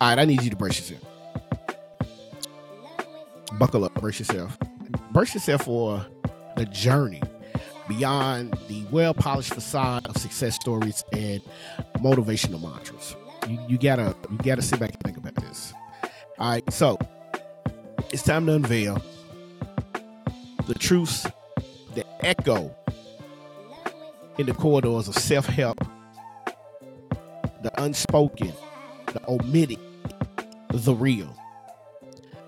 All right, I need you to brace yourself. Buckle up, brace yourself. Brace yourself for the journey beyond the well polished facade of success stories and motivational mantras. You, you gotta you gotta sit back and think about this. All right, so it's time to unveil the truths that echo in the corridors of self help, the unspoken, the omitted, the real.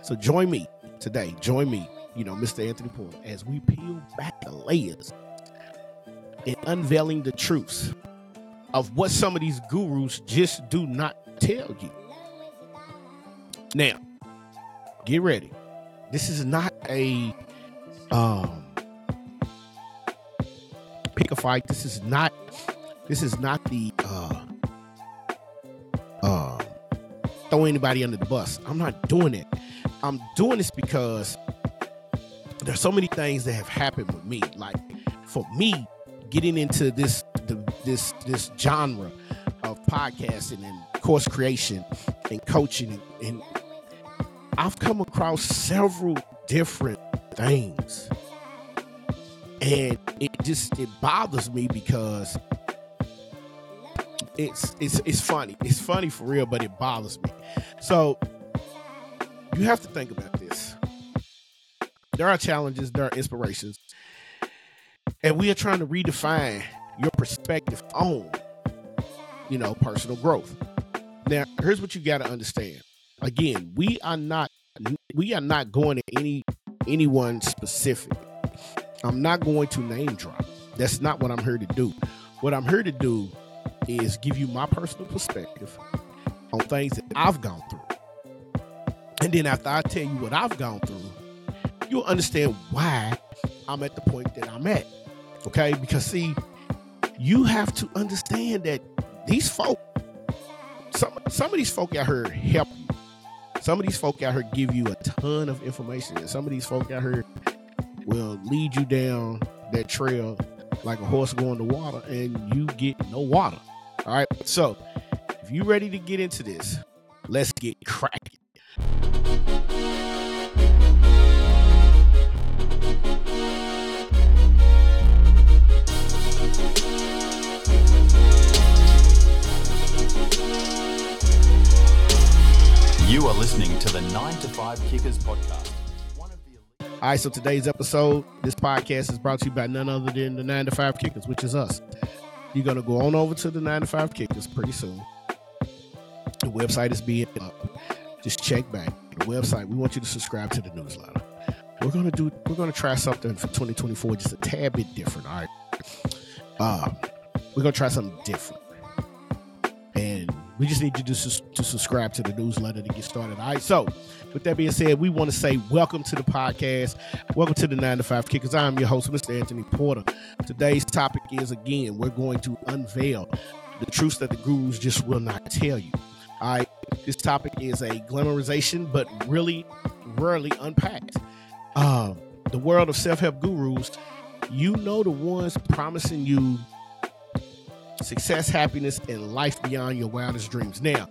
So join me today. Join me, you know, Mr. Anthony Porter, as we peel back the layers and unveiling the truths of what some of these gurus just do not tell you. Now, get ready. This is not a um pick a fight. This is not this is not the uh throw anybody under the bus. I'm not doing it. I'm doing this because there's so many things that have happened with me. Like for me, getting into this the, this this genre of podcasting and course creation and coaching and, I've come across several different things. And it just it bothers me because it's it's it's funny. It's funny for real, but it bothers me. So you have to think about this. There are challenges, there are inspirations, and we are trying to redefine your perspective on, you know, personal growth. Now, here's what you got to understand. Again, we are not we are not going to any anyone specific. I'm not going to name drop. That's not what I'm here to do. What I'm here to do is give you my personal perspective on things that I've gone through. And then after I tell you what I've gone through, you'll understand why I'm at the point that I'm at. Okay? Because see, you have to understand that these folk, some some of these folk out here help you. Some of these folk out here give you a ton of information. And some of these folk out here will lead you down that trail like a horse going to water and you get no water. All right. So if you're ready to get into this, let's get cracking. You are listening to the 9 to 5 Kickers podcast. All right, so today's episode, this podcast is brought to you by none other than the 9 to 5 Kickers, which is us. You're going to go on over to the 9 to 5 Kickers pretty soon. The website is being up. Just check back. The website, we want you to subscribe to the newsletter. We're going to do, we're going to try something for 2024 just a tad bit different. All right. Uh, we're going to try something different. We just need you to, to subscribe to the newsletter to get started. All right. So, with that being said, we want to say welcome to the podcast. Welcome to the 9 to 5 Kickers. I'm your host, Mr. Anthony Porter. Today's topic is again, we're going to unveil the truths that the gurus just will not tell you. All right. This topic is a glamorization, but really rarely unpacked. Um, the world of self help gurus, you know, the ones promising you success, happiness, and life beyond your wildest dreams. Now,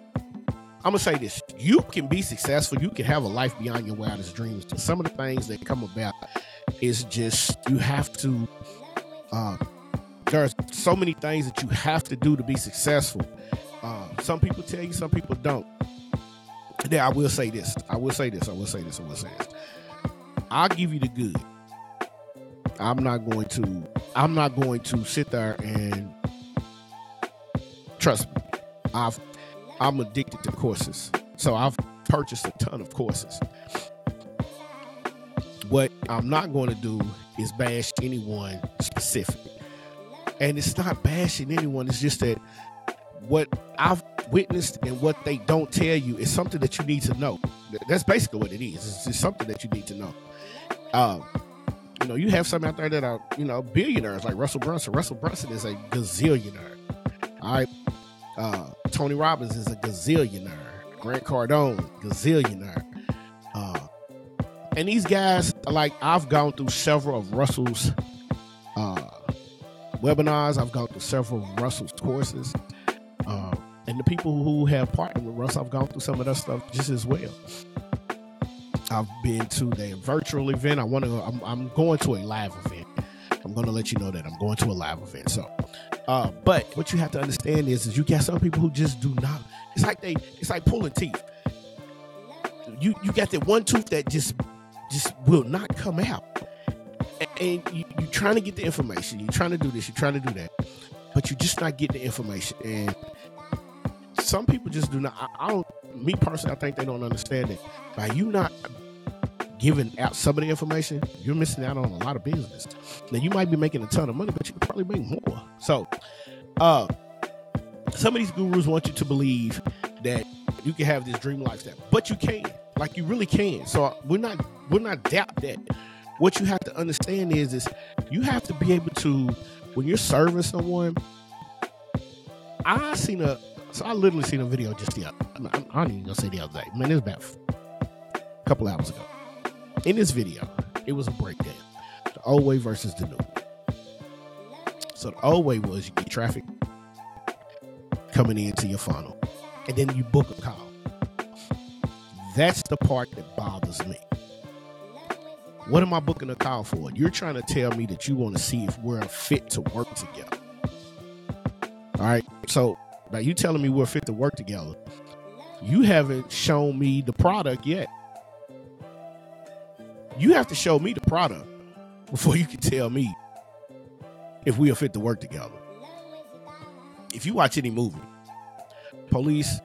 I'm gonna say this: you can be successful, you can have a life beyond your wildest dreams. Some of the things that come about is just you have to. Uh, there's so many things that you have to do to be successful. Uh, some people tell you, some people don't. Now, I will say this: I will say this: I will say this: I will say this. I'll give you the good. I'm not going to. I'm not going to sit there and trust me, I've I'm addicted to courses. So I've purchased a ton of courses. What I'm not going to do is bash anyone specific. And it's not bashing anyone, it's just that what I've witnessed and what they don't tell you is something that you need to know. That's basically what it is. It's just something that you need to know. Um, you know, you have some out there that are, you know, billionaires like Russell Brunson. Russell Brunson is a gazillionaire. All right. Uh, Tony Robbins is a gazillionaire. Grant Cardone, gazillionaire. Uh, and these guys, like I've gone through several of Russell's uh, webinars. I've gone through several of Russell's courses. Uh, and the people who have partnered with Russ, I've gone through some of that stuff just as well. I've been to the virtual event. I want to. I'm, I'm going to a live event. I'm going to let you know that I'm going to a live event. So, uh, but what you have to understand is, is you got some people who just do not. It's like they. It's like pulling teeth. You you got that one tooth that just just will not come out, and you, you're trying to get the information. You're trying to do this. You're trying to do that, but you're just not getting the information. And some people just do not. I, I don't. Me personally, I think they don't understand it. By you not giving out some of the information, you're missing out on a lot of business. Now you might be making a ton of money, but you could probably make more. So, uh, some of these gurus want you to believe that you can have this dream lifestyle, but you can't. Like you really can. So we're not we're not doubt that. What you have to understand is is you have to be able to when you're serving someone. I seen a so I literally seen a video just the other. I, I don't even gonna say the other day. Man, it was about a couple hours ago. In this video, it was a breakdown. The old way versus the new. So the old way was you get traffic coming into your funnel, and then you book a call. That's the part that bothers me. What am I booking a call for? You're trying to tell me that you want to see if we're fit to work together. All right. So now you telling me we're fit to work together. You haven't shown me the product yet. You have to show me the product before you can tell me if we are fit to work together. If you watch any movie, police,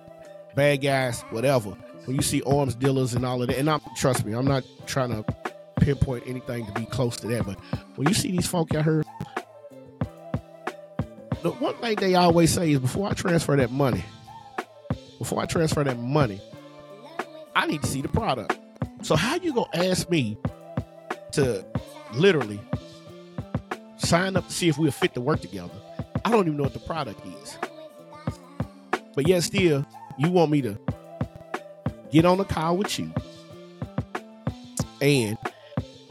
bad guys, whatever, when you see arms dealers and all of that, and I'm trust me, I'm not trying to pinpoint anything to be close to that, but when you see these folk out here, the one thing they always say is before I transfer that money, before I transfer that money, I need to see the product. So how you gonna ask me to literally sign up to see if we're fit to work together? I don't even know what the product is. But yet still, you want me to get on a call with you and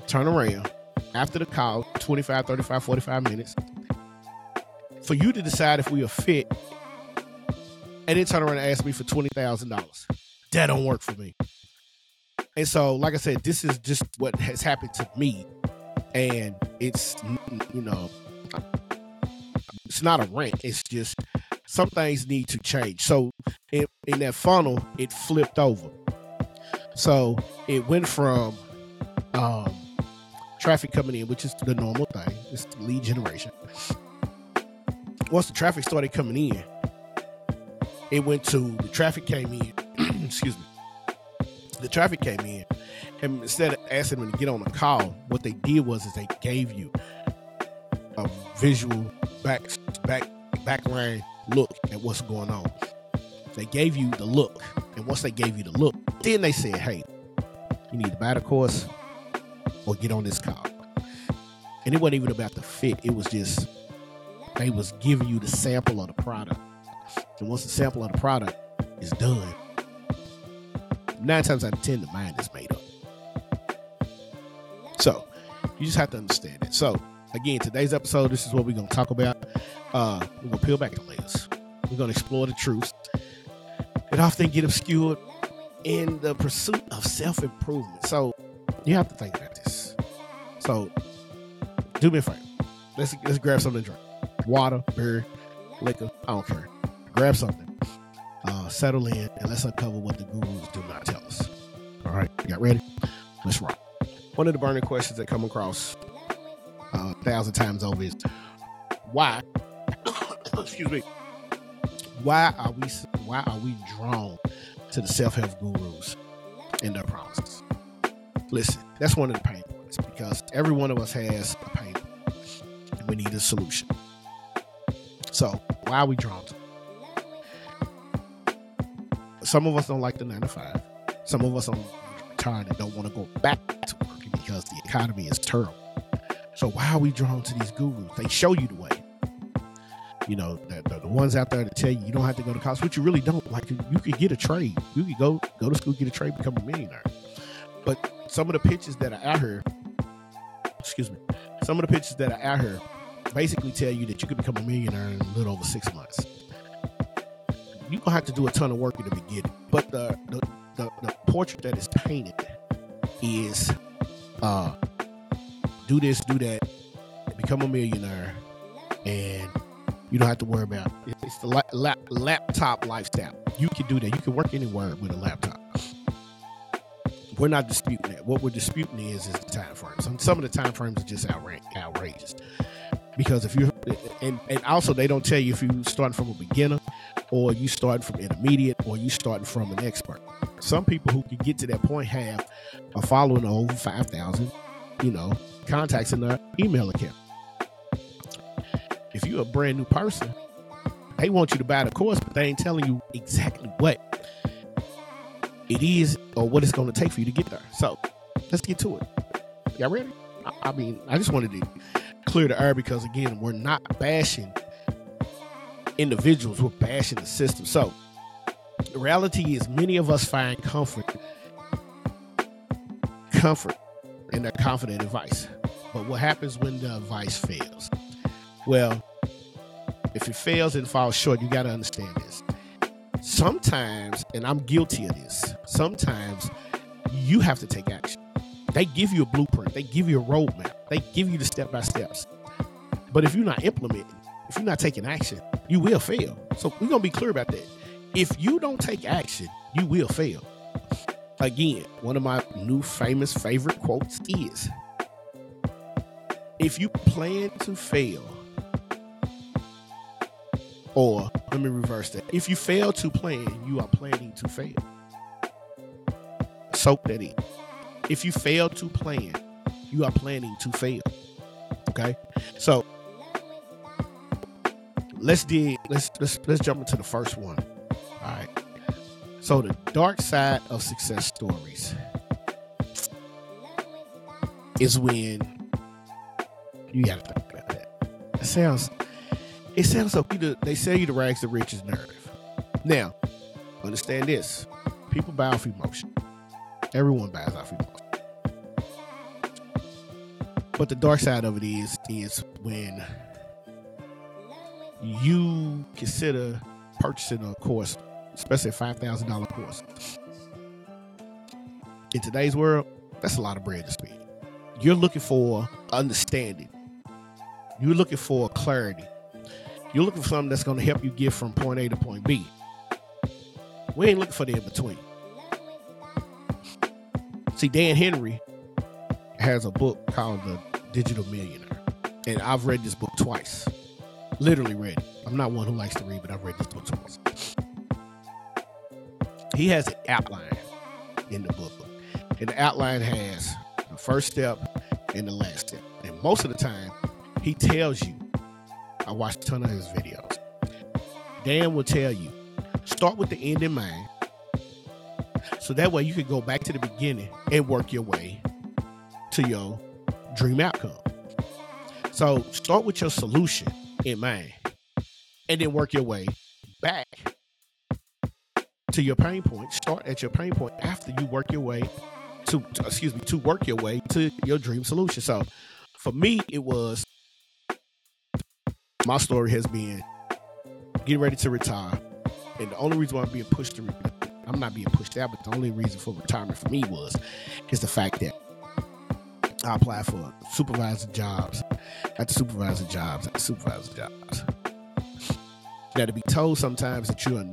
turn around after the call 25 35 45 minutes for you to decide if we are fit and then turn around and ask me for $20000 that don't work for me and so like i said this is just what has happened to me and it's you know it's not a rant it's just some things need to change so in, in that funnel it flipped over so it went from um, traffic coming in, which is the normal thing. It's lead generation. Once the traffic started coming in, it went to the traffic came in. The traffic came in, and instead of asking them to get on a call, what they did was is they gave you a visual back back backline look at what's going on. They gave you the look, and once they gave you the look, then they said, "Hey, you need to buy the course or get on this call." And it wasn't even about the fit; it was just they was giving you the sample of the product. And once the sample of the product is done, nine times out of ten, the mind is made up. So you just have to understand it. So again, today's episode, this is what we're gonna talk about. Uh, we're gonna peel back the layers. We're gonna explore the truths that often get obscured in the pursuit of self-improvement. So you have to think about this. So do me a favor. Let's let's grab something to drink. Water, beer, liquor, I don't care. Grab something. Settle in and let's uncover what the gurus do not tell us. All right, you got ready? Let's rock. One of the burning questions that come across uh, a thousand times over is why? excuse me. Why are we why are we drawn to the self help gurus and their promises? Listen, that's one of the pain points because every one of us has a pain point and we need a solution. So why are we drawn to? Some of us don't like the nine to five. Some of us are retired and don't want to go back to work because the economy is terrible. So why are we drawn to these gurus? They show you the way. You know, the, the, the ones out there that tell you you don't have to go to college, which you really don't. Like you, you could get a trade. You could go go to school, get a trade, become a millionaire. But some of the pitches that are out here, excuse me, some of the pitches that are out here basically tell you that you could become a millionaire in a little over six months. You're gonna have to do a ton of work in the beginning. But the the, the, the portrait that is painted is uh do this, do that, become a millionaire, and you don't have to worry about it. it's the la- lap, laptop lifestyle. You can do that. You can work anywhere with a laptop. We're not disputing that. What we're disputing is is the time frames. Some some of the time frames are just outra- outrageous. Because if you and, and also they don't tell you if you starting from a beginner or you starting from intermediate or you starting from an expert. Some people who can get to that point have a following of over five thousand, you know, contacts in their email account. If you're a brand new person, they want you to buy the course, but they ain't telling you exactly what it is or what it's going to take for you to get there. So let's get to it. Y'all ready? I mean, I just wanted to clear the air because again, we're not bashing individuals, we're bashing the system. So the reality is many of us find comfort comfort in their confident advice. But what happens when the advice fails? Well, if it fails and falls short, you got to understand this. Sometimes, and I'm guilty of this, sometimes you have to take action. They give you a blueprint, they give you a roadmap, they give you the step by steps. But if you're not implementing, if you're not taking action, you will fail. So we're to be clear about that. If you don't take action, you will fail. Again, one of my new famous favorite quotes is if you plan to fail, or let me reverse that. If you fail to plan, you are planning to fail. Soak that in. If you fail to plan, you are planning to fail. Okay? So let's dig let's let's let's jump into the first one. All right. So the dark side of success stories is when you gotta think about that. It sounds it sounds so they sell you the rags to riches narrative. Now, understand this. People buy off emotion. Everyone buys off emotion. But the dark side of it is is when you consider purchasing a course, especially a five thousand dollar course. In today's world, that's a lot of bread to spend. You're looking for understanding. You're looking for clarity. You're looking for something that's going to help you get from point A to point B. We ain't looking for the in between. See, Dan Henry has a book called The Digital Millionaire, and I've read this book twice. Literally read. I'm not one who likes to read, but I've read this book twice. He has an outline in the book, and the outline has the first step and the last step. And most of the time, he tells you. I watched a ton of his videos. Dan will tell you start with the end in mind, so that way you can go back to the beginning and work your way to your dream outcome. So start with your solution in mind, and then work your way back to your pain point. Start at your pain point after you work your way to, to- excuse me to work your way to your dream solution. So for me, it was my story has been getting ready to retire, and the only reason why I'm being pushed to, I'm not being pushed out, but the only reason for retirement for me was is the fact that I applied for supervisor jobs after supervisor jobs after supervisor jobs. You got to be told sometimes that you're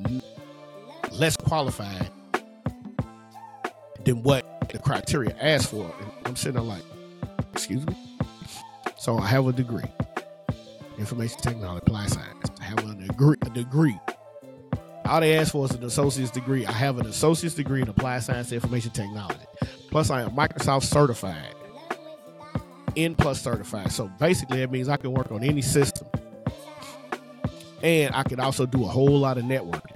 less qualified than what the criteria asks for. And I'm sitting there like, excuse me. So I have a degree, information technology, applied science. I have a degree. A degree. All they ask for is an associate's degree. I have an associate's degree in applied science and information technology. Plus, I am Microsoft certified. N plus certified. So basically, that means I can work on any system. And I can also do a whole lot of networking.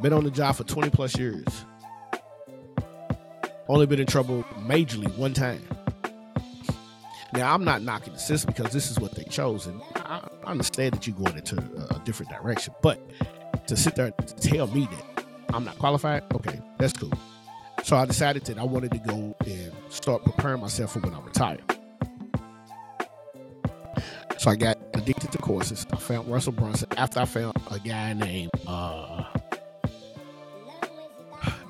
Been on the job for 20 plus years. Only been in trouble majorly one time. Now, I'm not knocking the system because this is what they chose. And I, understand that you're going into a different direction. But to sit there and tell me that I'm not qualified, okay, that's cool. So I decided that I wanted to go and start preparing myself for when I retire. So I got addicted to courses. I found Russell Brunson after I found a guy named uh,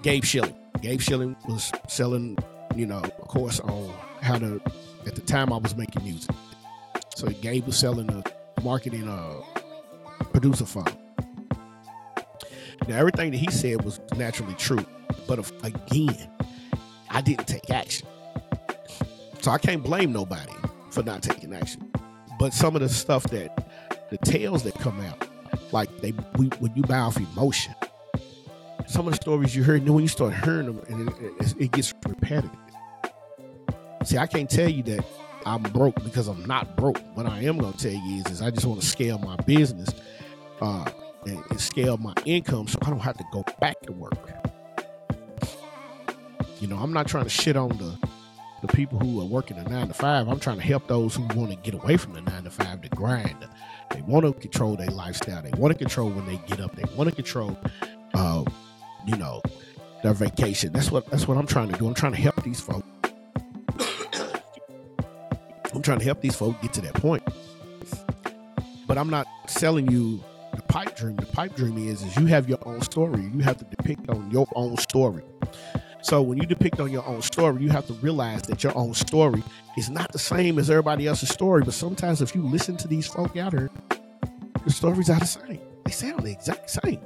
Gabe Schilling. Gabe Schilling was selling, you know, a course on how to. At the time, I was making music, so Gabe was selling a marketing uh, producer fund. Now, everything that he said was naturally true, but if, again, I didn't take action, so I can't blame nobody for not taking action. But some of the stuff that the tales that come out, like they we, when you buy off emotion, some of the stories you heard, and then when you start hearing them, and it, it, it gets repetitive. See, I can't tell you that I'm broke because I'm not broke. What I am to tell you is, is I just want to scale my business uh, and, and scale my income so I don't have to go back to work. You know, I'm not trying to shit on the the people who are working a nine to five. I'm trying to help those who want to get away from the nine to five to grind. They want to control their lifestyle. They want to control when they get up. They want to control, uh, you know, their vacation. That's what that's what I'm trying to do. I'm trying to help these folks. I'm trying to help these folks get to that point. But I'm not selling you pipe dream. The pipe dream is is you have your own story. You have to depict on your own story. So when you depict on your own story, you have to realize that your own story is not the same as everybody else's story. But sometimes if you listen to these folk out here, the stories are the same. They sound the exact same.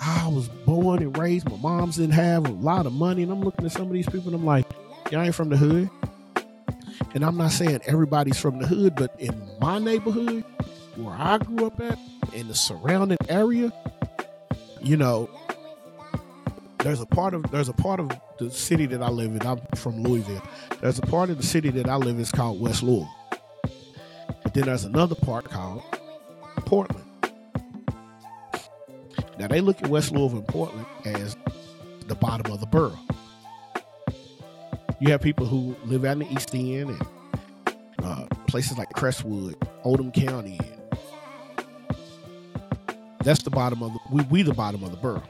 I was born and raised. My moms didn't have a lot of money, and I'm looking at some of these people, and I'm like, y'all ain't from the hood. And I'm not saying everybody's from the hood, but in my neighborhood, where I grew up at, in the surrounding area, you know, there's a part of there's a part of the city that I live in. I'm from Louisville. There's a part of the city that I live in is called West Louisville. But then there's another part called Portland. Now they look at West Louisville and Portland as the bottom of the borough. You have people who live out in the East End and uh, places like Crestwood, Oldham County. That's the bottom of the we we the bottom of the borough.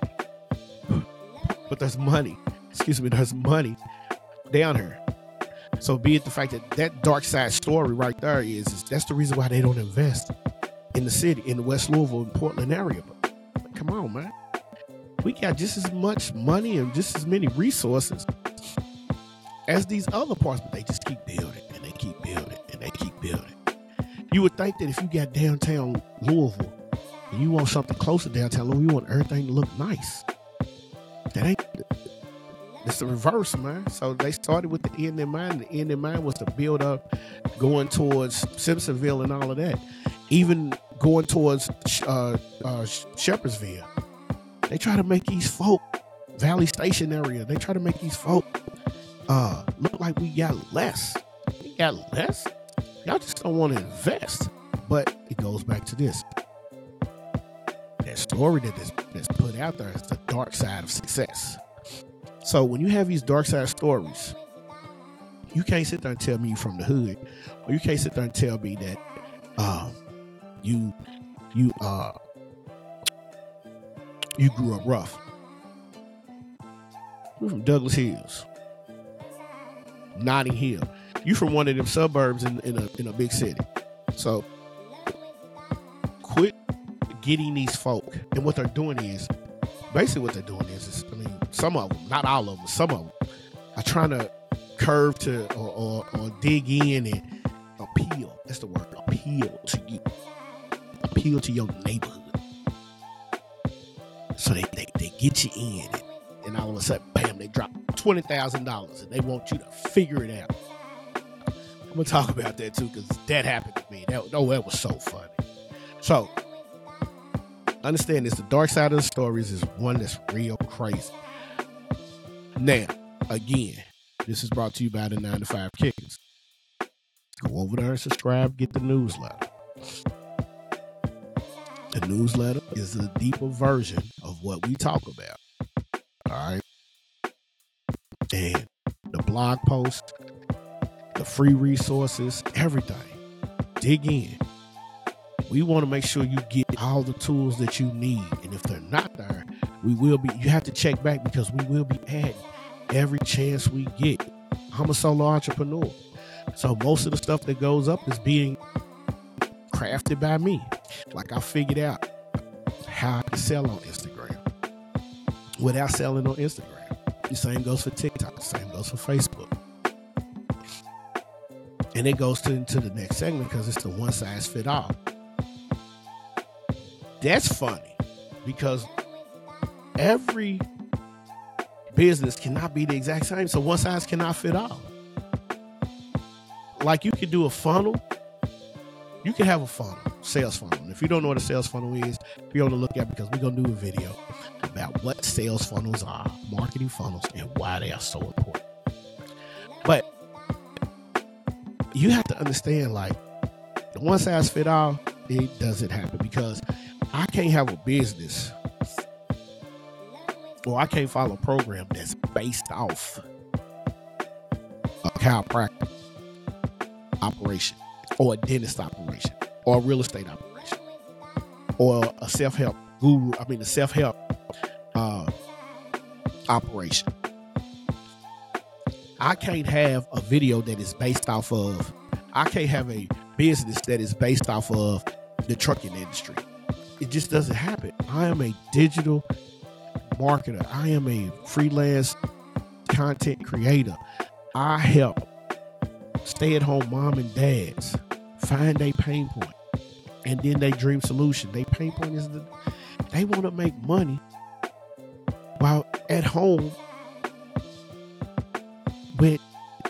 But there's money. Excuse me, there's money down here. So be it the fact that that dark side story right there is, is that's the reason why they don't invest in the city, in the West Louisville and Portland area. But come on, man. We got just as much money and just as many resources as these other parts, but they just keep building and they keep building and they keep building. You would think that if you got downtown Louisville and you want something close to downtown Louisville, you want everything to look nice. That ain't it's the reverse, man. So they started with the end in mind. The end in mind was to build up going towards Simpsonville and all of that. Even going towards uh, uh, Shepherdsville. They try to make these folk, Valley Station area, they try to make these folk uh, look like we got less. We got less. Y'all just don't want to invest. But it goes back to this. That story that is that's put out there is the dark side of success. So when you have these dark side stories, you can't sit there and tell me from the hood, or you can't sit there and tell me that um, you you uh you grew up rough. We're from Douglas Hills. Notting Hill. You from one of them suburbs in, in a in a big city. So getting these folk. And what they're doing is basically what they're doing is, is I mean, some of them, not all of them, some of them are trying to curve to or, or, or dig in and appeal. That's the word. Appeal to you. Appeal to your neighborhood. So they, they, they get you in and, and all of a sudden, bam, they drop twenty thousand dollars and they want you to figure it out. I'm gonna talk about that too because that happened to me. That oh, that was so funny. So understand this: the dark side of the stories is one that's real crazy. Now, again, this is brought to you by the Nine to Five Kickers. Go over there and subscribe. Get the newsletter. The newsletter is a deeper version of what we talk about. All right. And the blog post, the free resources, everything. Dig in. We want to make sure you get all the tools that you need. And if they're not there, we will be, you have to check back because we will be adding every chance we get. I'm a solo entrepreneur. So most of the stuff that goes up is being crafted by me. Like I figured out how to sell on Instagram without selling on Instagram. The same goes for TikTok. The same goes for Facebook. And it goes to, into the next segment because it's the one size fit all. That's funny because every business cannot be the exact same. So one size cannot fit all. Like you could do a funnel. You can have a funnel, sales funnel. And if you don't know what a sales funnel is, be able to look at because we're gonna do a video about what sales funnels are, marketing funnels, and why they are so important. But you have to understand, like, the one size fit all, it doesn't happen because I can't have a business. Or I can't follow a program that's based off a chiropractic operation or a dentist operation or a real estate operation or a self-help guru i mean a self-help uh, operation. I can't have a video that is based off of i can't have a business that is based off of the trucking industry it just doesn't happen i am a digital marketer i am a freelance content creator i help stay at home mom and dads find a pain point and then they dream solution. They pain point is the, they want to make money while at home with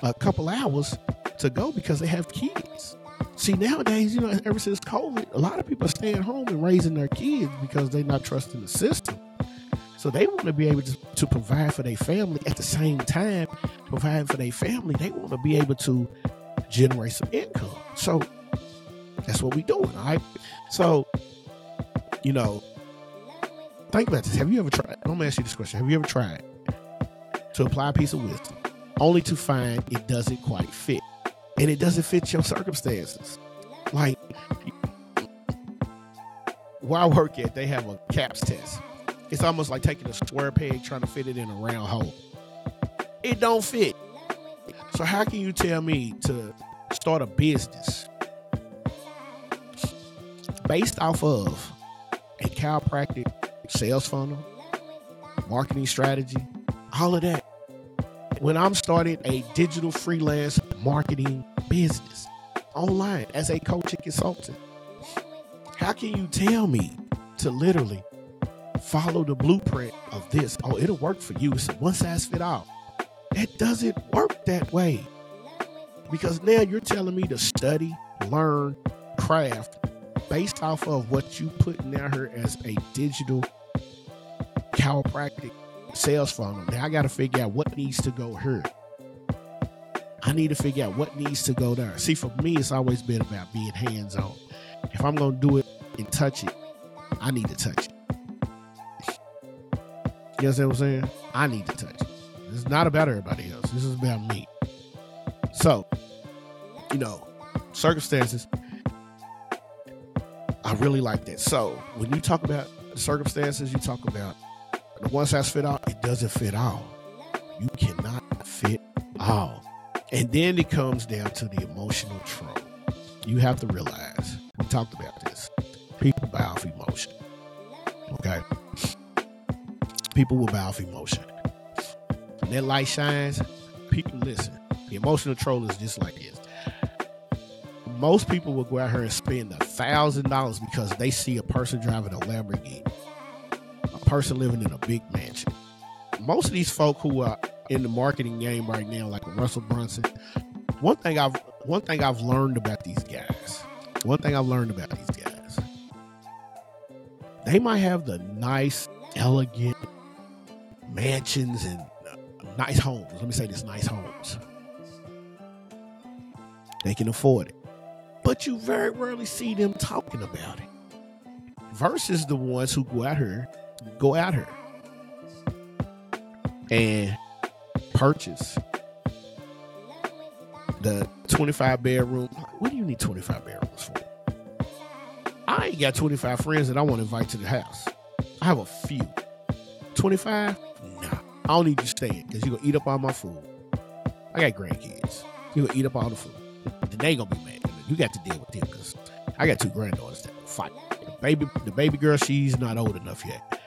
a couple hours to go because they have kids. See, nowadays, you know, ever since COVID, a lot of people are staying home and raising their kids because they're not trusting the system. So they want to be able to, to provide for their family at the same time, provide for their family. They want to be able to generate some income. So that's what we're doing, all right? So, you know, think about this. Have you ever tried? Me ask you this question. Have you ever tried to apply a piece of wisdom only to find it doesn't quite fit? And it doesn't fit your circumstances. Like where I work at, they have a CAPS test. It's almost like taking a square peg trying to fit it in a round hole. It don't fit. So how can you tell me to start a business based off of a chiropractic sales funnel, marketing strategy, all of that. When I'm starting a digital freelance marketing business online as a coach and consultant, how can you tell me to literally follow the blueprint of this? Oh, it'll work for you. It's a one size fit all. It doesn't work that way because now you're telling me to study, learn, craft based off of what you put down here as a digital chiropractic sales funnel. Now I got to figure out what needs to go here. I need to figure out what needs to go there. See, for me, it's always been about being hands on. If I'm going to do it and touch it, I need to touch it. You understand what I'm saying? I need to touch it. It's not about everybody else. This is about me. So, you know, circumstances, I really like that. So, when you talk about circumstances, you talk about the one size fit all, it doesn't fit all. You cannot fit all. And then it comes down to the emotional troll. You have to realize, we talked about this. People bow off emotion. Okay? People will bow off emotion. When that light shines, people listen. The emotional troll is just like this. Most people will go out here and spend a thousand dollars because they see a person driving a Lamborghini, person living in a big mansion. Most of these folk who are in the marketing game right now, like Russell Brunson, one thing I've one thing I've learned about these guys, one thing I've learned about these guys, they might have the nice, elegant mansions and uh, nice homes. Let me say this: nice homes. They can afford it, but you very rarely see them talking about it. Versus the ones who go out here, go out here, and purchase the 25 bedroom. What do you need 25 bedrooms for? I ain't got 25 friends that I want to invite to the house. I have a few. 25? Nah. I don't need you staying because you're going to eat up all my food. I got grandkids. You're going to eat up all the food. Then they going to be mad. You got to deal with them because I got two granddaughters that fight. The baby, the baby girl, she's not old enough yet.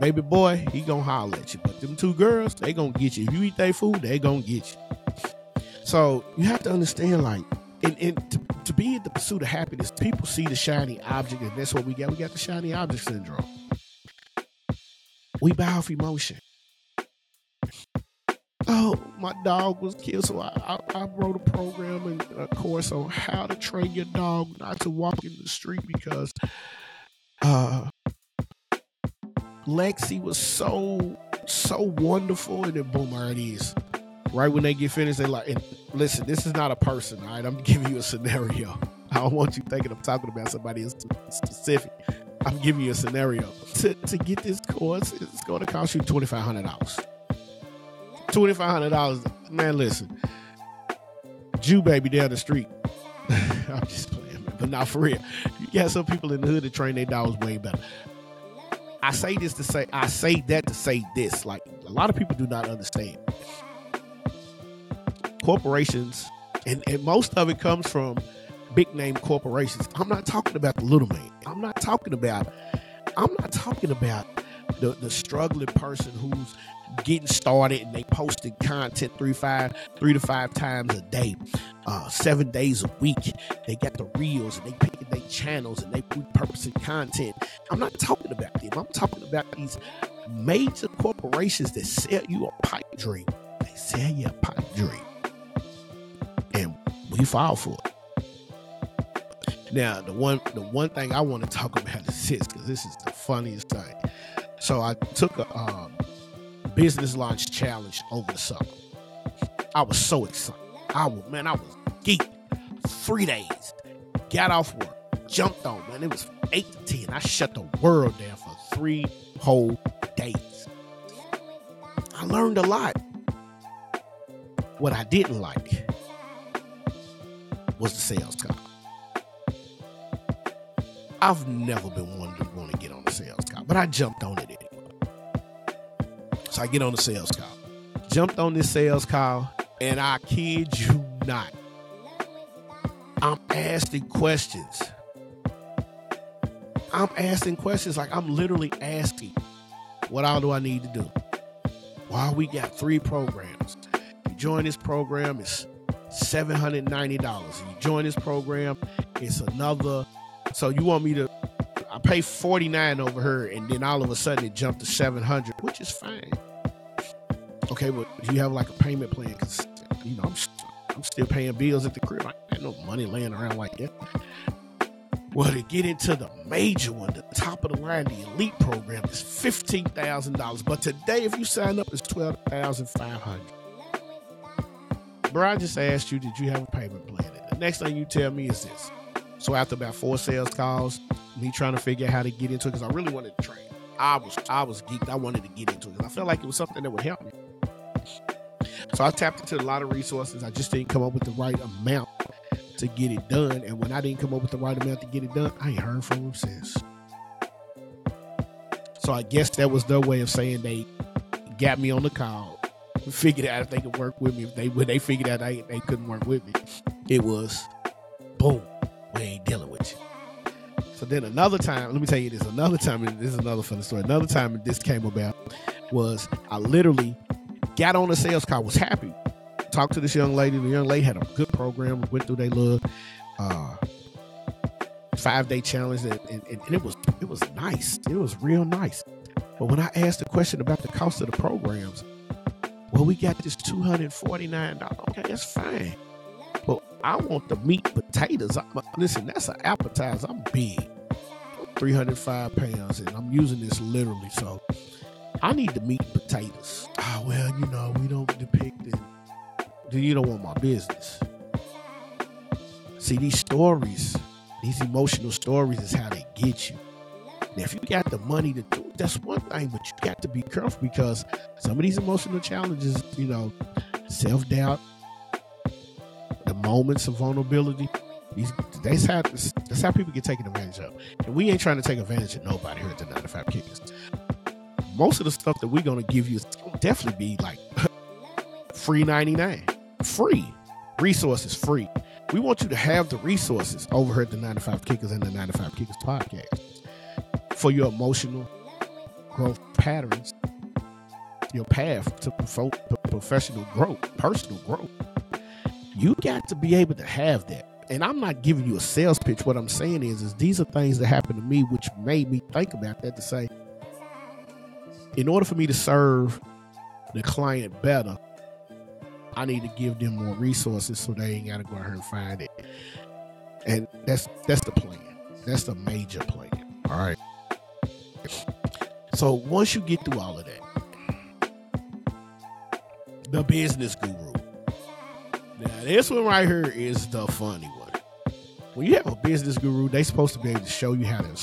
Baby boy, he gonna holler at you, but them two girls, they gonna get you. If you eat their food, they gonna get you. So you have to understand, like, and, and to, to be in the pursuit of happiness, people see the shiny object, and that's what we got. We got the shiny object syndrome. We buy off emotion. Oh, my dog was killed, so I, I, I wrote a program and a course on how to train your dog not to walk in the street because uh, Lexi was so so wonderful, and then boom, there it is. Right when they get finished, they like, and listen, this is not a person, all right? I'm giving you a scenario. I don't want you thinking I'm talking about somebody specific. I'm giving you a scenario. To, to get this course, it's going to cost you $2,500. $2,500. Man, listen. Jew baby down the street. I'm just playing, man. But not for real. You got some people in the hood that train their dogs way better. I say this to say, I say that to say this. Like, a lot of people do not understand. Corporations, and, and most of it comes from big name corporations. I'm not talking about the little man. I'm not talking about, I'm not talking about the, the struggling person who's getting started and they posting content three five three to five times a day uh, seven days a week they got the reels and they picking their channels and they repurposing content i'm not talking about them i'm talking about these major corporations that sell you a pipe dream they sell you a pipe dream and we fall for it now the one the one thing i want to talk about is this because this is the funniest thing so I took a um, business launch challenge over the summer. I was so excited. I was man, I was geek. Three days. Got off work, jumped on, man. It was from eight to ten. I shut the world down for three whole days. I learned a lot. What I didn't like was the sales call. I've never been one to want to get on the sales call, but I jumped on it anyway. So I get on the sales call. Jumped on this sales call, and I kid you not, I'm asking questions. I'm asking questions like I'm literally asking, what all do I need to do? Why we got three programs. You join this program, it's $790. You join this program, it's another so you want me to? I pay forty nine over her, and then all of a sudden it jumped to seven hundred, which is fine. Okay, but you have like a payment plan because you know I'm I'm still paying bills at the crib. I ain't no money laying around like that. Well, to get into the major one, the top of the line, the elite program is fifteen thousand dollars. But today, if you sign up, it's twelve thousand five hundred. Bro, I just asked you, did you have a payment plan? The next thing you tell me is this. So after about four sales calls, me trying to figure out how to get into it because I really wanted to train. I was I was geeked. I wanted to get into it because I felt like it was something that would help me. So I tapped into a lot of resources. I just didn't come up with the right amount to get it done. And when I didn't come up with the right amount to get it done, I ain't heard from them since. So I guess that was their way of saying they got me on the call, figured out if they could work with me. If they when they figured out they, they couldn't work with me, it was boom we ain't dealing with you. So then another time, let me tell you this. Another time, this is another funny story. Another time this came about was I literally got on a sales call, was happy, talked to this young lady. The young lady had a good program, went through their little uh, five day challenge, and, and, and it was it was nice. It was real nice. But when I asked the question about the cost of the programs, well, we got this two hundred forty nine dollars. Okay, that's fine. But I want the meat potatoes. I'm, listen, that's an appetizer. I'm big, 305 pounds, and I'm using this literally. So I need the meat potatoes. Ah, well, you know, we don't depict it. You don't want my business. See, these stories, these emotional stories is how they get you. Now, if you got the money to do it, that's one thing, but you got to be careful because some of these emotional challenges, you know, self doubt, the moments of vulnerability, these that's how that's how people get taken advantage of. And we ain't trying to take advantage of nobody here at the 95 Kickers. Most of the stuff that we're gonna give you is definitely be like free 99. Free. resources free. We want you to have the resources over at the 95 Kickers and the 95 Kickers podcast for your emotional growth patterns, your path to professional growth, personal growth. You got to be able to have that. And I'm not giving you a sales pitch. What I'm saying is, is these are things that happened to me, which made me think about that to say, in order for me to serve the client better, I need to give them more resources so they ain't got to go out here and find it. And that's that's the plan. That's the major plan. All right. So once you get through all of that, the business guru. Now this one right here is the funny one. When you have a business guru, they supposed to be able to show you how to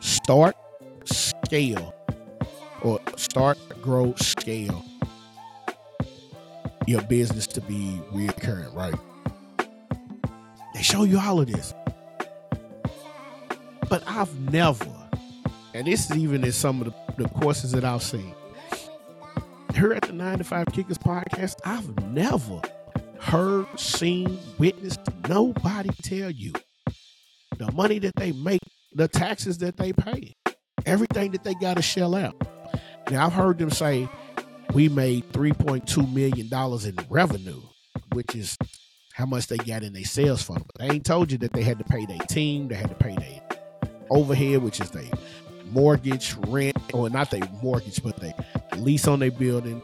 start, scale, or start, grow, scale your business to be reoccurring, right? They show you all of this. But I've never, and this is even in some of the, the courses that I've seen, here at the 9 to 5 Kickers podcast, I've never heard, seen, witnessed nobody tell you the money that they make, the taxes that they pay, everything that they got to shell out. Now, I've heard them say, we made $3.2 million in revenue, which is how much they got in their sales funnel. They ain't told you that they had to pay their team, they had to pay their overhead, which is their mortgage, rent, or not their mortgage, but they lease on their building,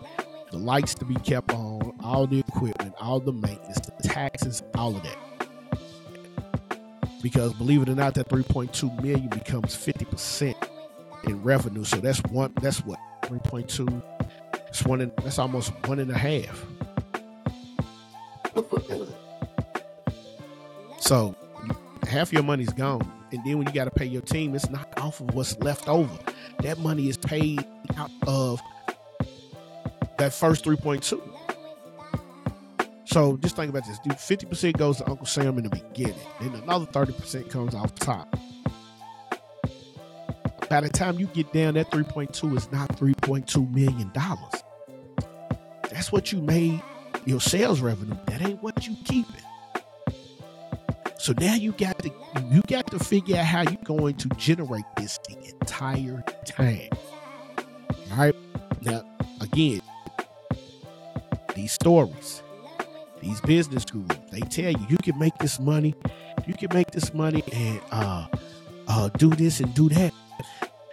the lights to be kept on, all the equipment, all the maintenance, the taxes, all of that. Because believe it or not, that 3.2 million becomes 50% in revenue. So that's one that's what 3.2 that's one. In, that's almost one and a half. so half your money's gone, and then when you got to pay your team, it's not off of what's left over. That money is paid out of that first three point two. So just think about this, dude. Fifty percent goes to Uncle Sam in the beginning, then another thirty percent comes off top. By the time you get down, that 3.2 is not 3.2 million dollars. That's what you made your sales revenue. That ain't what you keeping. So now you got to you got to figure out how you're going to generate this the entire time. All right. Now again, these stories, these business gurus, they tell you you can make this money, you can make this money and uh uh do this and do that.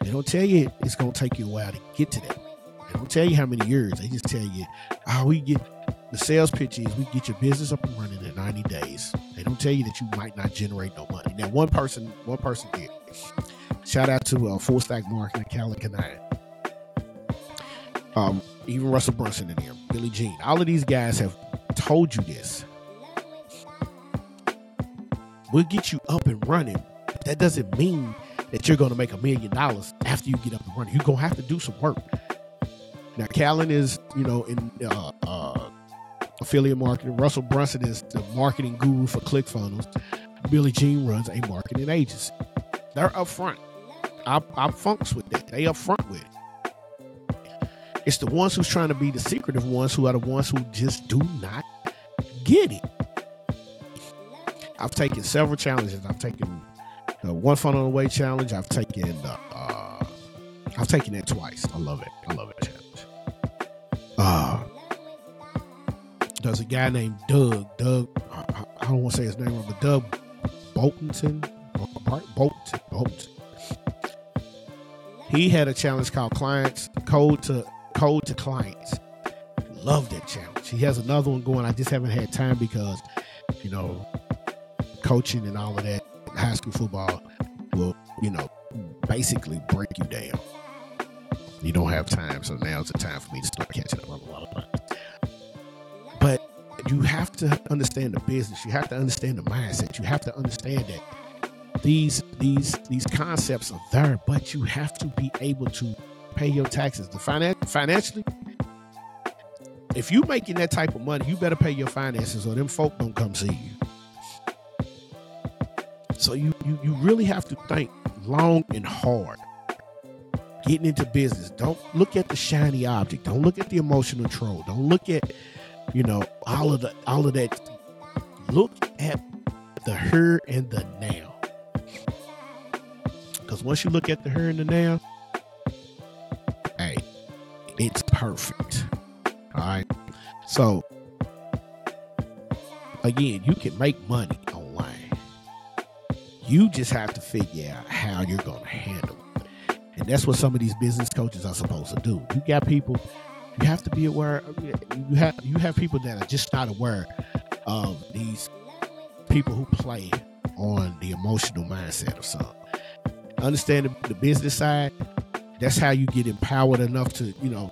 They don't tell you it's gonna take you a while to get to that. They don't tell you how many years. They just tell you, oh, we get the sales pitch is we get your business up and running in 90 days. They don't tell you that you might not generate no money. Now, one person, one person did. Shout out to uh, Full Stack Marketing, Callie Canine. Um, even Russell Brunson in here, Billy Gene. All of these guys have told you this. We'll get you up and running. But that doesn't mean that you're going to make a million dollars after you get up and running. You're going to have to do some work. Now, Callan is, you know, in uh, uh, affiliate marketing. Russell Brunson is the marketing guru for ClickFunnels. Billy Gene runs a marketing agency. They're upfront. I, I funks with that. They upfront with it. It's the ones who's trying to be the secretive ones who are the ones who just do not get it. I've taken several challenges. I've taken the one funnel away challenge. I've taken uh, I've taken that twice. I love it. I love it uh, there's a guy named Doug. Doug, I, I don't want to say his name but Doug Boltonson, Bolton, Bolton. He had a challenge called Clients Code to Code to Clients. Love that challenge. He has another one going. I just haven't had time because, you know, coaching and all of that, high school football will, you know, basically break you down. You don't have time, so now's the time for me to start catching up. Blah, blah, blah, but you have to understand the business. You have to understand the mindset. You have to understand that these these these concepts are there, but you have to be able to pay your taxes. The finan- financially, if you're making that type of money, you better pay your finances, or them folk don't come see you. So you you you really have to think long and hard getting into business. Don't look at the shiny object. Don't look at the emotional troll. Don't look at You know, all of the all of that. Look at the here and the now. Because once you look at the here and the now, hey, it's perfect. All right. So again, you can make money online. You just have to figure out how you're to handle it. And that's what some of these business coaches are supposed to do. You got people, you have to be aware. You have you have people that are just not aware of these people who play on the emotional mindset of some. Understand the, business side. That's how you get empowered enough to, you know,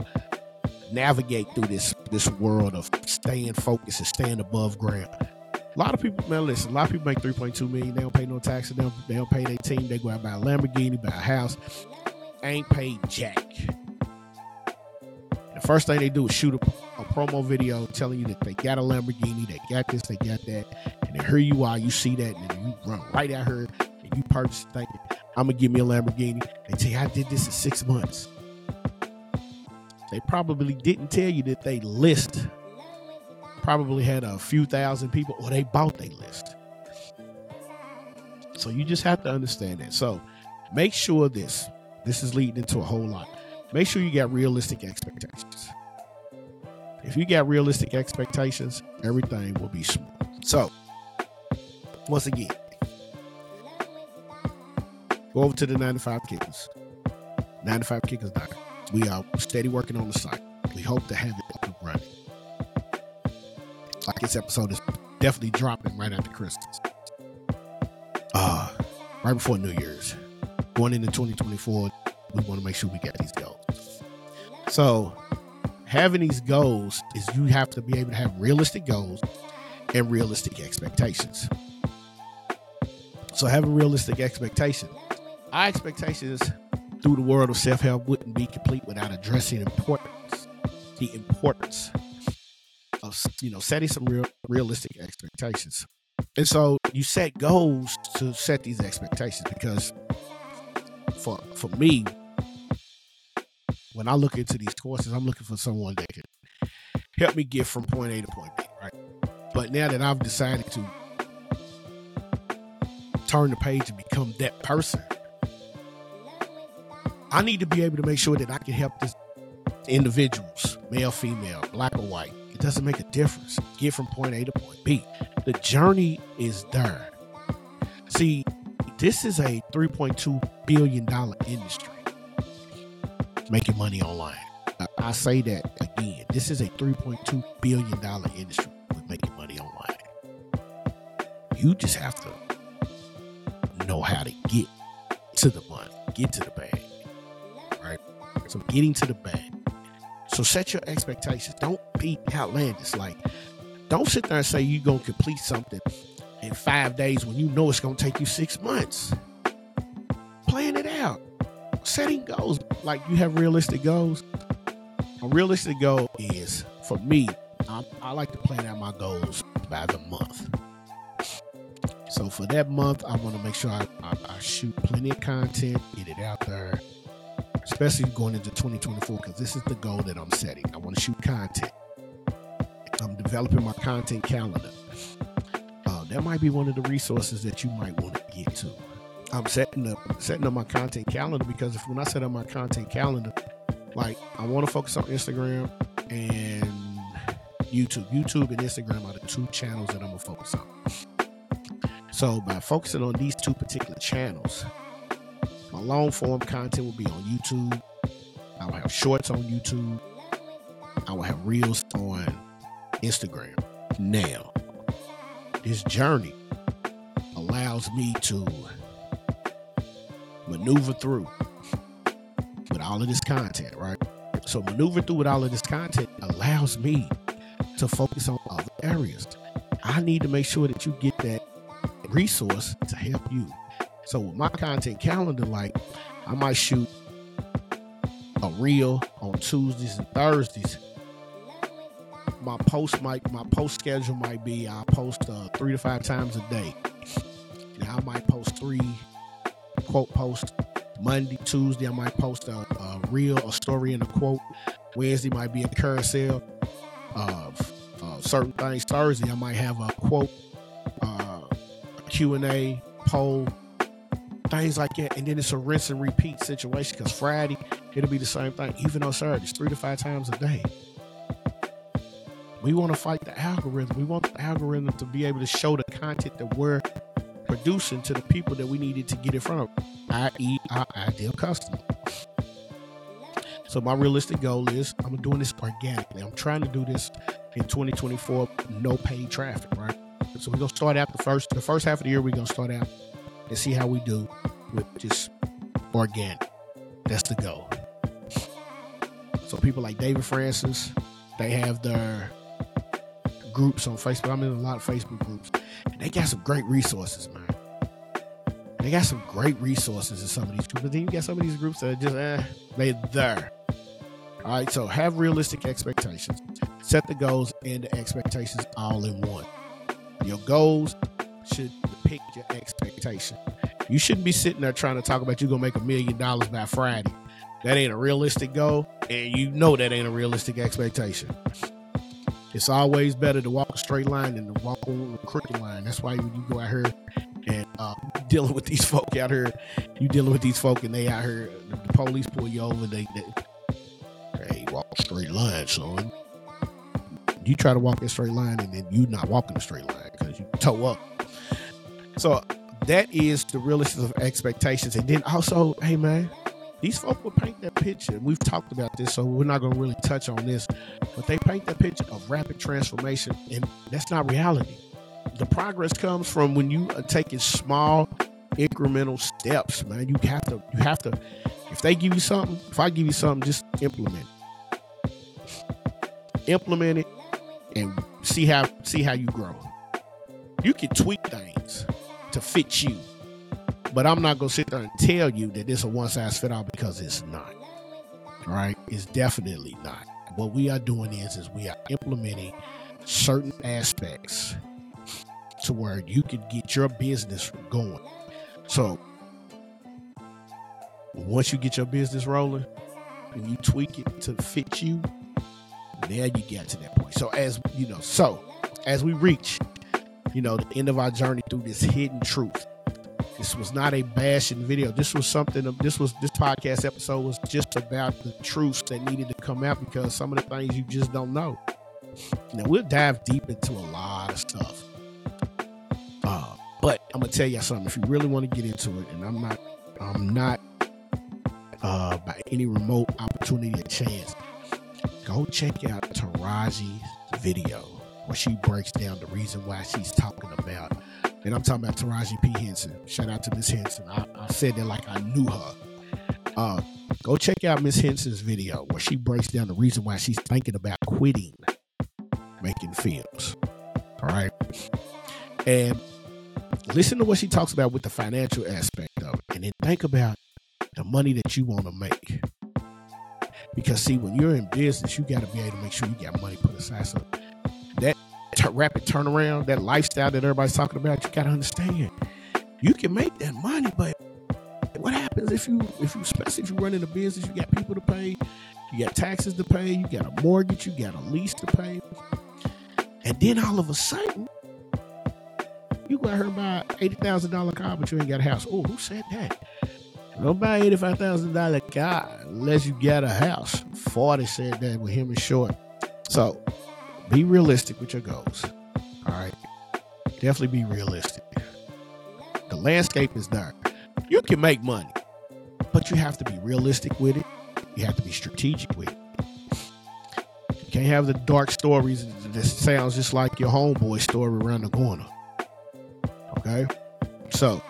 navigate through this this world of staying focused and staying above ground. A lot of people, man, listen, a lot of people make 3.2 million. They don't pay no taxes. They don't, they don't pay their team. They go out buy a Lamborghini, buy a house. Ain't paid jack. The first thing they do is shoot a, a promo video telling you that they got a Lamborghini, they got this, they got that. And here you are, you see that, and you run right at her, and you purchase thinking, I'm gonna give me a Lamborghini. They tell you I did this in six months. They probably didn't tell you that they list probably had a few thousand people or they bought their list. So you just have to understand that. So make sure this this is leading into a whole lot. Make sure you got realistic expectations. If you got realistic expectations, everything will be smooth. So once again, go over to the 95 kickers. 95 kickers. We are steady working on the site. We hope to have it up and running. Like this episode is definitely dropping right after Christmas. Uh, right before New Year's. Going into 2024, we want to make sure we get these goals. So, having these goals is you have to be able to have realistic goals and realistic expectations. So, having realistic expectations, our expectations through the world of self help wouldn't be complete without addressing importance, the importance of you know setting some real realistic expectations. And so you set goals to set these expectations because for for me, when I look into these courses, I'm looking for someone that can help me get from point A to point B, right? But now that I've decided to turn the page and become that person, I need to be able to make sure that I can help this individuals, male, female, black or white. It doesn't make a difference. Get from point A to point B. The journey is there. See, this is a $3.2 billion dollar industry making money online. I say that again. This is a $3.2 billion industry with making money online. You just have to know how to get to the money, get to the bag. Right? So getting to the bag. So set your expectations. Don't be outlandish. Like, don't sit there and say you're gonna complete something in five days when you know it's gonna take you six months. Setting goals. Like you have realistic goals. A realistic goal is for me, I'm, I like to plan out my goals by the month. So for that month, I want to make sure I, I, I shoot plenty of content, get it out there, especially going into 2024 because this is the goal that I'm setting. I want to shoot content. I'm developing my content calendar. Uh, that might be one of the resources that you might want to get to. I'm setting up setting up my content calendar because if when I set up my content calendar, like I want to focus on Instagram and YouTube. YouTube and Instagram are the two channels that I'm gonna focus on. So by focusing on these two particular channels, my long form content will be on YouTube. I will have shorts on YouTube. I will have reels on Instagram. Now, this journey allows me to maneuver through with all of this content, right? So maneuver through with all of this content allows me to focus on other areas. I need to make sure that you get that resource to help you. So with my content calendar, like I might shoot a reel on Tuesdays and Thursdays. My post might my post schedule might be I post uh, three to five times a day. Now I might post three quote post Monday, Tuesday. I might post a, a a story, and a quote. Wednesday might be a carousel. Uh, uh, uh, certain things. Thursday, I might have a quote, uh, Q and A, poll, things like that, and then it's a rinse and repeat situation. Because Friday, it'll be the same thing. Even on Saturday, it's three to five times a day. We want to fight the algorithm. We want the algorithm to be able to show the content that we're producing to the people that we needed to get front of, i.e., our ideal customer. So my realistic goal is I'm doing this organically. I'm trying to do this in 2024, no paid traffic, right? So we're gonna start out the first the first half of the year. We're gonna start out and see how we do with just organic. That's the goal. So people like David Francis, they have their groups on Facebook. I'm in a lot of Facebook groups. They got some great resources, man. They got some great resources in some of these groups. But then you got some of these groups that are just eh, they there. All right, so have realistic expectations. Set the goals and the expectations all in one. Your goals should depict your expectation. You shouldn't be sitting there trying to talk about you're gonna make a million dollars by Friday. That ain't a realistic goal, and you know that ain't a realistic expectation. It's always better to walk a straight line than to walk on a crooked line. That's why when you go out here and uh, dealing with these folk out here, you dealing with these folk and they out here, the police pull you over, they, they hey, walk straight line, son. You try to walk a straight line and then you not walking a straight line because you toe up. So that is the realistic of expectations. And then also, hey man, these folk will paint that picture. We've talked about this, so we're not going to really touch on this. But they paint that picture of rapid transformation, and that's not reality. The progress comes from when you are taking small, incremental steps. Man, you have to. You have to. If they give you something, if I give you something, just implement it. Implement it, and see how see how you grow. You can tweak things to fit you but I'm not gonna sit there and tell you that it's a one size fit all because it's not. Right? It's definitely not. What we are doing is is we are implementing certain aspects to where you can get your business going. So once you get your business rolling and you tweak it to fit you, there you get to that point. So as you know, so as we reach, you know, the end of our journey through this hidden truth, this was not a bashing video. This was something. This was this podcast episode was just about the truths that needed to come out because some of the things you just don't know. Now we'll dive deep into a lot of stuff. But I'm gonna tell you something. If you really want to get into it, and I'm not, I'm not uh, by any remote opportunity or chance, go check out Taraji's video where she breaks down the reason why she's talking about and I'm talking about Taraji P. Henson. Shout out to Miss Henson. I, I, said that like I knew her. Uh, go check out Miss Henson's video where she breaks down the reason why she's thinking about quitting making films. All right. And listen to what she talks about with the financial aspect of it. And then think about the money that you want to make. Because see, when you're in business, you got to be able to make sure you got money put aside. So that t- rapid turnaround, that lifestyle that everybody's talking about, you gotta understand. You can make that money, but what happens if you if you especially if you run in a business, you got people to pay, you got taxes to pay, you got a mortgage, you got a lease to pay. And then all of a sudden, you got her buy eighty thousand dollar car, but you ain't got a house. Oh, who said that? Don't buy eighty five thousand dollar car unless you got a house. Forty said that with him and short. So be realistic with your goals. All right. Definitely be realistic. The landscape is dark. You can make money, but you have to be realistic with it. You have to be strategic with it. You can't have the dark stories that sounds just like your homeboy story around the corner. Okay? So,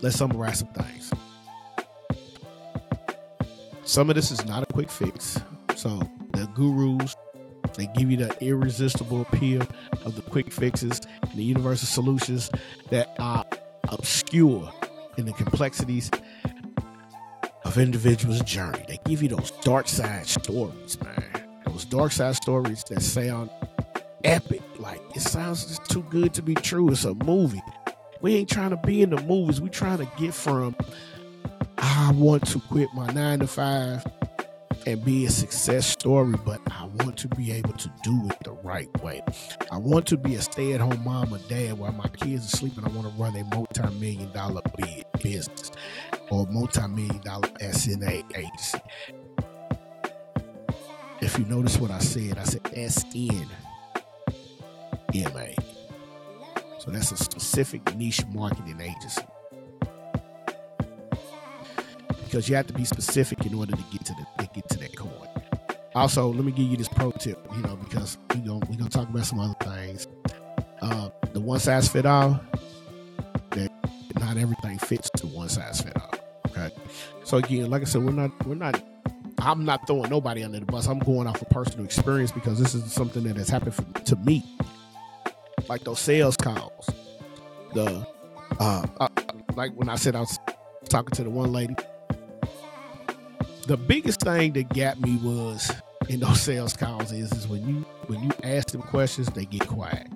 let's summarize some things. Some of this is not a quick fix. So, the gurus, they give you the irresistible appeal of the quick fixes and the universal solutions that are obscure in the complexities of individuals' journey. They give you those dark side stories, man. Those dark side stories that sound epic. Like it sounds just too good to be true. It's a movie. We ain't trying to be in the movies. We trying to get from I want to quit my nine to five and be a success story, but I want to be able to do it the right way. I want to be a stay at home mom or dad while my kids are sleeping. I want to run a multi million dollar business or multi million dollar SNA agency. If you notice what I said, I said SN MA. So that's a specific niche marketing agency. Because you have to be specific in order to get to the to get to that coin. Also, let me give you this pro tip, you know, because we gonna we gonna talk about some other things. Uh, the one size fit all, that not everything fits to one size fit all. Okay. So again, like I said, we're not we're not I'm not throwing nobody under the bus. I'm going off of personal experience because this is something that has happened for, to me. Like those sales calls, the uh, uh, like when I said I was talking to the one lady. The biggest thing that got me was in those sales calls is is when you when you ask them questions, they get quiet.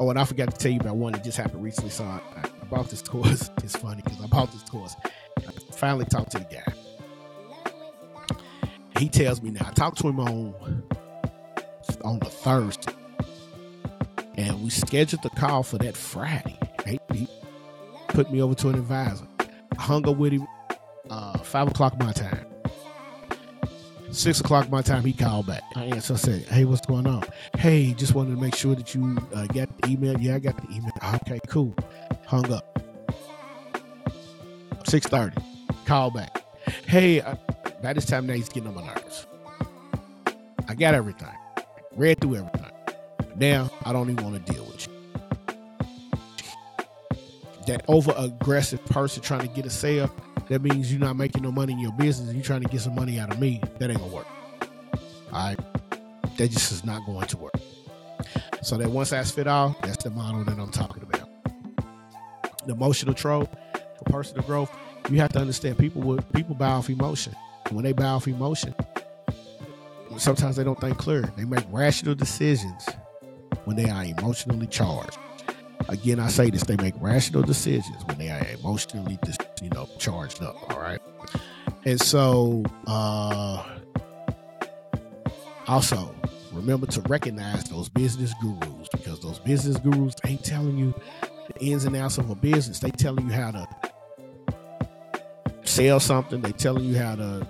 Oh, and I forgot to tell you about one that just happened recently. So I, I bought this course. It's funny because I bought this course. I finally talked to the guy he tells me now. I talked to him on on the Thursday, and we scheduled the call for that Friday. He, he put me over to an advisor. I hung up with him uh, five o'clock my time. Six o'clock my time, he called back. I answered. I said, "Hey, what's going on? Hey, just wanted to make sure that you uh, got the email. Yeah, I got the email. Okay, cool. Hung up. Six thirty. Call back. Hey, uh, by this time now he's getting on my nerves. I got everything. Read through everything. Now I don't even want to deal with you. That over aggressive person trying to get a sale, that means you're not making no money in your business. You're trying to get some money out of me. That ain't gonna work. All right. That just is not going to work. So that one size fit all, that's the model that I'm talking about. The emotional troll for personal growth, you have to understand people would people buy off emotion when they buy off emotion, sometimes they don't think clear. They make rational decisions when they are emotionally charged. Again, I say this: they make rational decisions when they are emotionally, you know, charged up. All right, and so uh, also remember to recognize those business gurus because those business gurus ain't telling you the ins and outs of a business. They telling you how to sell something. They telling you how to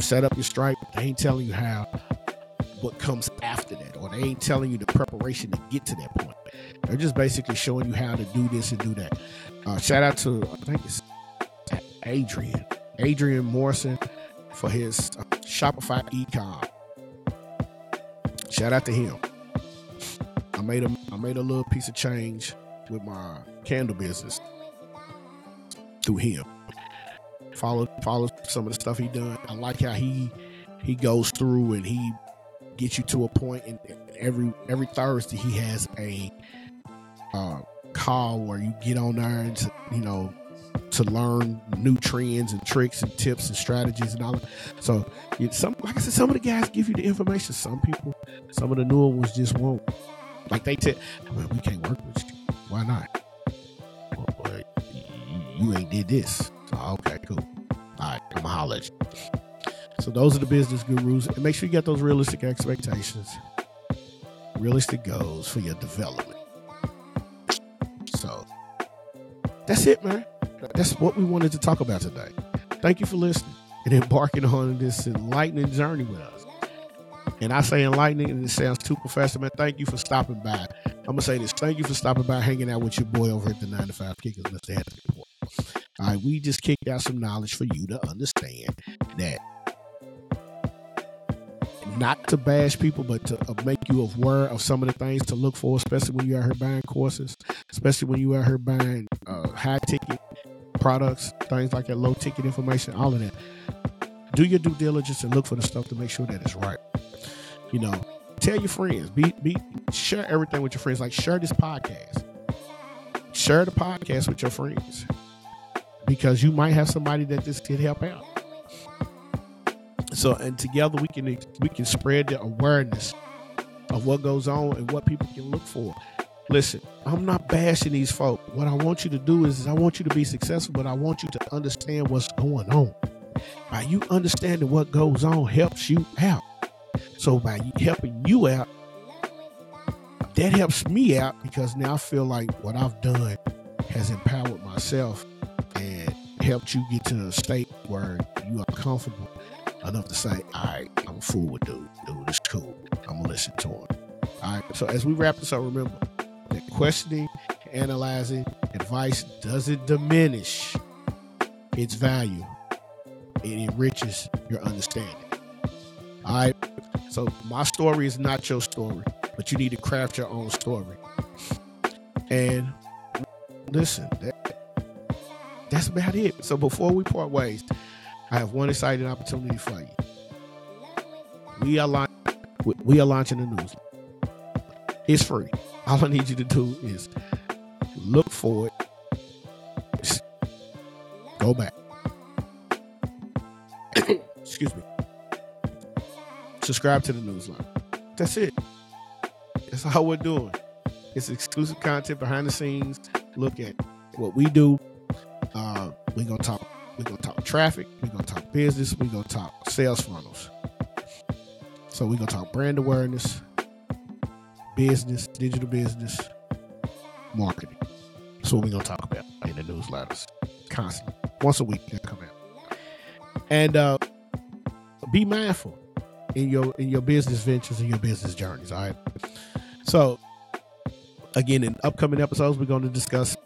set up your Stripe. They ain't telling you how what comes after they ain't telling you the preparation to get to that point. They're just basically showing you how to do this and do that. Uh, shout out to I think it's Adrian, Adrian Morrison for his uh, Shopify ecom. Shout out to him. I made a I made a little piece of change with my candle business through him follow follow some of the stuff he done. I like how he he goes through and he gets you to a point and every every Thursday he has a uh, call where you get on there and to, you know to learn new trends and tricks and tips and strategies and all that. So some like I said, some of the guys give you the information. Some people, some of the newer ones just won't. Like they tell, well, we can't work with you. Why not? Well, you ain't did this. So, okay, cool. All right, I'm holler at you. So those are the business gurus. And make sure you get those realistic expectations, realistic goals for your development. So that's it, man. That's what we wanted to talk about today. Thank you for listening and embarking on this enlightening journey with us. And I say enlightening, and it sounds too professional, man. Thank you for stopping by. I'm gonna say this. Thank you for stopping by, hanging out with your boy over at the 9 to 5 Kickers, Mr. Anthony all right, we just kicked out some knowledge for you to understand that not to bash people, but to uh, make you aware of some of the things to look for, especially when you're out here buying courses, especially when you're out here buying uh, high ticket products, things like that, low ticket information, all of that. Do your due diligence and look for the stuff to make sure that it's right. You know, tell your friends, be be share everything with your friends. Like share this podcast, share the podcast with your friends because you might have somebody that this can help out. So, and together we can we can spread the awareness of what goes on and what people can look for. Listen, I'm not bashing these folk. What I want you to do is, is I want you to be successful, but I want you to understand what's going on. By you understanding what goes on helps you out. So by helping you out, that helps me out because now I feel like what I've done has empowered myself and helped you get to a state where you are comfortable enough to say, all right, I'm a fool with dude. Dude it's cool. I'm gonna listen to him. All right. So as we wrap this up, remember that questioning, analyzing, advice doesn't diminish its value. It enriches your understanding. All right. So my story is not your story, but you need to craft your own story. And listen, that, that's about it. So before we part ways, I have one exciting opportunity for you. We are we are launching a newsletter. It's free. All I need you to do is look for it. Go back. Excuse me. Subscribe to the newsletter. That's it. That's all we're doing. It's exclusive content behind the scenes. Look at what we do. Uh, we're gonna talk. We're gonna talk traffic. We're business. We're gonna talk sales funnels. So we're gonna talk brand awareness, business, digital business, marketing. That's what we're gonna talk about in the newsletters constantly. Once a week, they come out. And uh, be mindful in your in your business ventures and your business journeys. All right. So again, in upcoming episodes, we're going to discuss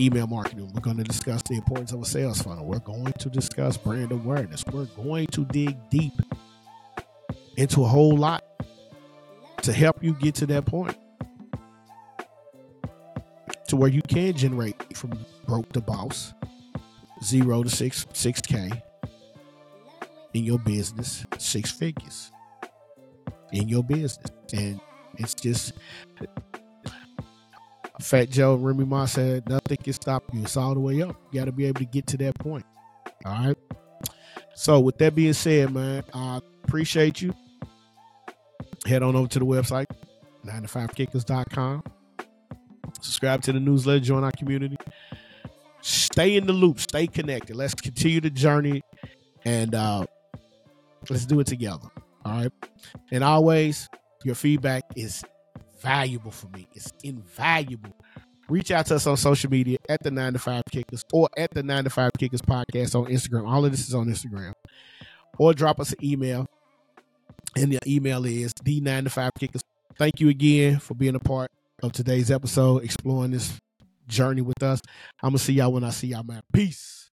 email marketing. We're going to discuss the importance of a sales funnel. We're going to discuss brand awareness. We're going to dig deep into a whole lot to help you get to that point to where you can generate from broke to boss, zero to six six k in your business, six figures in your business, and it's just Fat Joe Remy Ma said nothing can stop you. It's all the way up. You got to be able to get to that point. All right. So with that being said, man, I appreciate you. Head on over to the website, 95kickers.com. Subscribe to the newsletter, join our community. Stay in the loop, stay connected. Let's continue the journey and uh let's do it together. All right. And always, your feedback is valuable for me. It's invaluable. Reach out to us on social media at the 9 to 5 Kickers or at the 9 to 5 Kickers podcast on Instagram. All of this is on Instagram. Or drop us an email. And the email is the 9 to 5 Kickers. Thank you again for being a part of today's episode, exploring this journey with us. I'm going to see y'all when I see y'all, man. Peace.